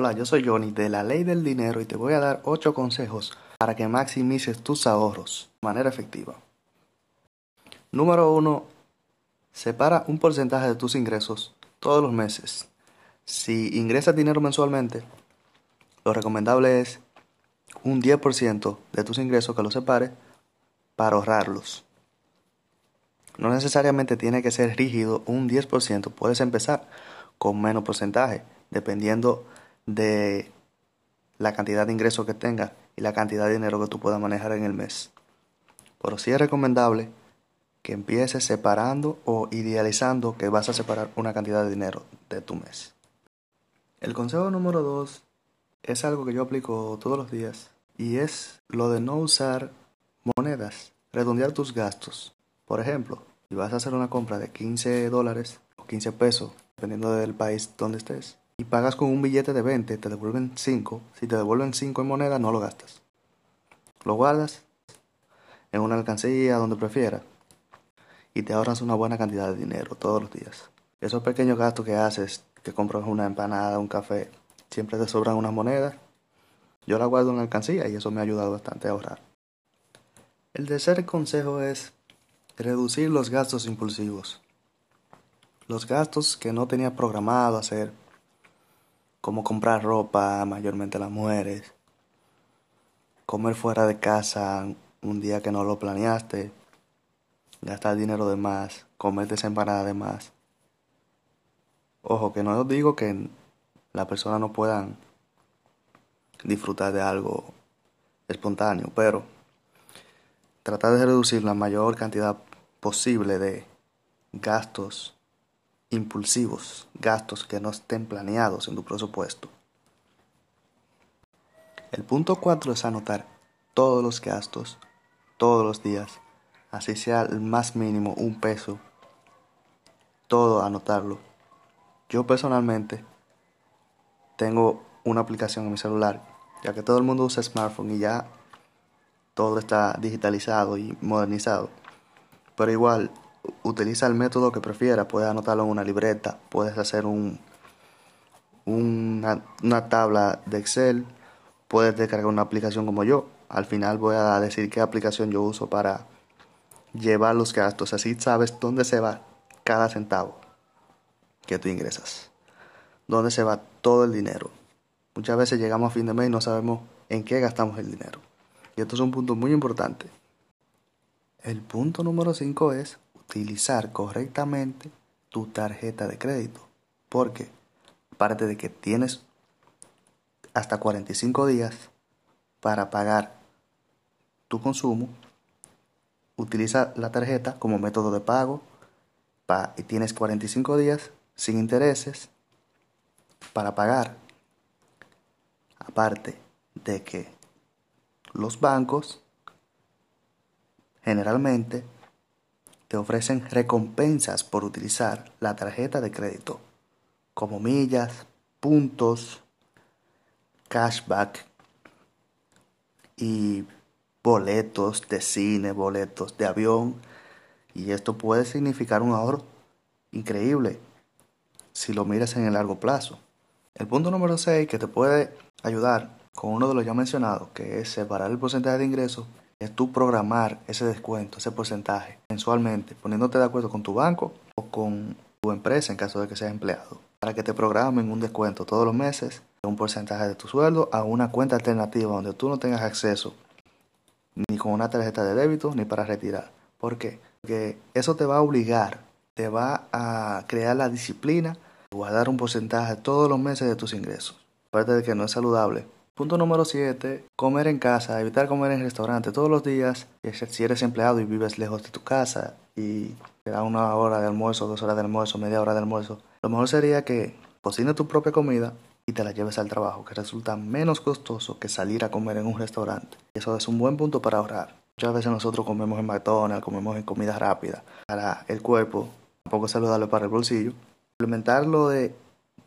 Hola, yo soy Johnny de la Ley del Dinero y te voy a dar 8 consejos para que maximices tus ahorros de manera efectiva. Número 1. Separa un porcentaje de tus ingresos todos los meses. Si ingresas dinero mensualmente, lo recomendable es un 10% de tus ingresos que los separes para ahorrarlos. No necesariamente tiene que ser rígido un 10%, puedes empezar con menos porcentaje, dependiendo de la cantidad de ingresos que tengas y la cantidad de dinero que tú puedas manejar en el mes. Pero sí es recomendable que empieces separando o idealizando que vas a separar una cantidad de dinero de tu mes. El consejo número 2 es algo que yo aplico todos los días y es lo de no usar monedas, redondear tus gastos. Por ejemplo, si vas a hacer una compra de 15 dólares o 15 pesos, dependiendo del país donde estés, y pagas con un billete de 20, te devuelven 5. Si te devuelven 5 en moneda, no lo gastas. Lo guardas en una alcancía, donde prefieras, y te ahorras una buena cantidad de dinero todos los días. Esos pequeños gastos que haces, que compras una empanada, un café, siempre te sobran unas monedas. Yo la guardo en la alcancía y eso me ha ayudado bastante a ahorrar. El tercer consejo es Reducir los gastos impulsivos. Los gastos que no tenía programado hacer, como comprar ropa, mayormente las mujeres, comer fuera de casa un día que no lo planeaste, gastar dinero de más, comer desempanada de más. Ojo, que no digo que la persona no puedan disfrutar de algo espontáneo, pero tratar de reducir la mayor cantidad posible de gastos impulsivos, gastos que no estén planeados en tu presupuesto. El punto 4 es anotar todos los gastos, todos los días, así sea el más mínimo, un peso, todo anotarlo. Yo personalmente tengo una aplicación en mi celular, ya que todo el mundo usa smartphone y ya todo está digitalizado y modernizado. Pero igual, utiliza el método que prefieras. Puedes anotarlo en una libreta, puedes hacer un, una, una tabla de Excel, puedes descargar una aplicación como yo. Al final voy a decir qué aplicación yo uso para llevar los gastos. Así sabes dónde se va cada centavo que tú ingresas. Dónde se va todo el dinero. Muchas veces llegamos a fin de mes y no sabemos en qué gastamos el dinero. Y esto es un punto muy importante. El punto número 5 es utilizar correctamente tu tarjeta de crédito. Porque, aparte de que tienes hasta 45 días para pagar tu consumo, utiliza la tarjeta como método de pago y tienes 45 días sin intereses para pagar. Aparte de que los bancos Generalmente te ofrecen recompensas por utilizar la tarjeta de crédito, como millas, puntos, cashback y boletos de cine, boletos de avión. Y esto puede significar un ahorro increíble si lo miras en el largo plazo. El punto número 6 que te puede ayudar con uno de los ya mencionados, que es separar el porcentaje de ingresos es tú programar ese descuento, ese porcentaje mensualmente, poniéndote de acuerdo con tu banco o con tu empresa en caso de que seas empleado, para que te programen un descuento todos los meses de un porcentaje de tu sueldo a una cuenta alternativa donde tú no tengas acceso ni con una tarjeta de débito ni para retirar. ¿Por qué? Porque eso te va a obligar, te va a crear la disciplina de guardar un porcentaje todos los meses de tus ingresos. Aparte de que no es saludable Punto número 7. Comer en casa. Evitar comer en restaurante todos los días. Si eres empleado y vives lejos de tu casa y te da una hora de almuerzo, dos horas de almuerzo, media hora de almuerzo, lo mejor sería que cocines tu propia comida y te la lleves al trabajo, que resulta menos costoso que salir a comer en un restaurante. Y eso es un buen punto para ahorrar. Muchas veces nosotros comemos en McDonald's, comemos en comida rápida para el cuerpo, poco saludable para el bolsillo. Implementar lo de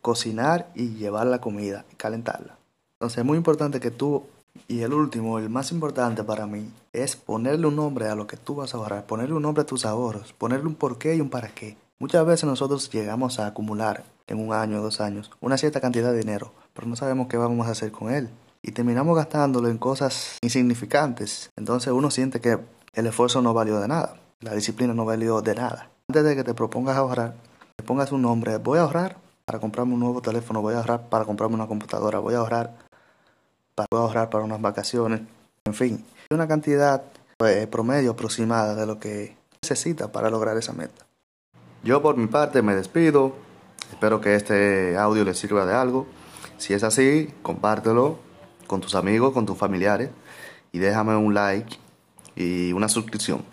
cocinar y llevar la comida y calentarla. Entonces es muy importante que tú, y el último, el más importante para mí, es ponerle un nombre a lo que tú vas a ahorrar, ponerle un nombre a tus ahorros, ponerle un porqué y un para qué. Muchas veces nosotros llegamos a acumular en un año dos años una cierta cantidad de dinero, pero no sabemos qué vamos a hacer con él. Y terminamos gastándolo en cosas insignificantes. Entonces uno siente que el esfuerzo no valió de nada, la disciplina no valió de nada. Antes de que te propongas ahorrar, te pongas un nombre, voy a ahorrar para comprarme un nuevo teléfono, voy a ahorrar para comprarme una computadora, voy a ahorrar para, a ahorrar para unas vacaciones, en fin, una cantidad pues, promedio aproximada de lo que necesita para lograr esa meta. Yo por mi parte me despido, espero que este audio les sirva de algo. Si es así, compártelo con tus amigos, con tus familiares y déjame un like y una suscripción.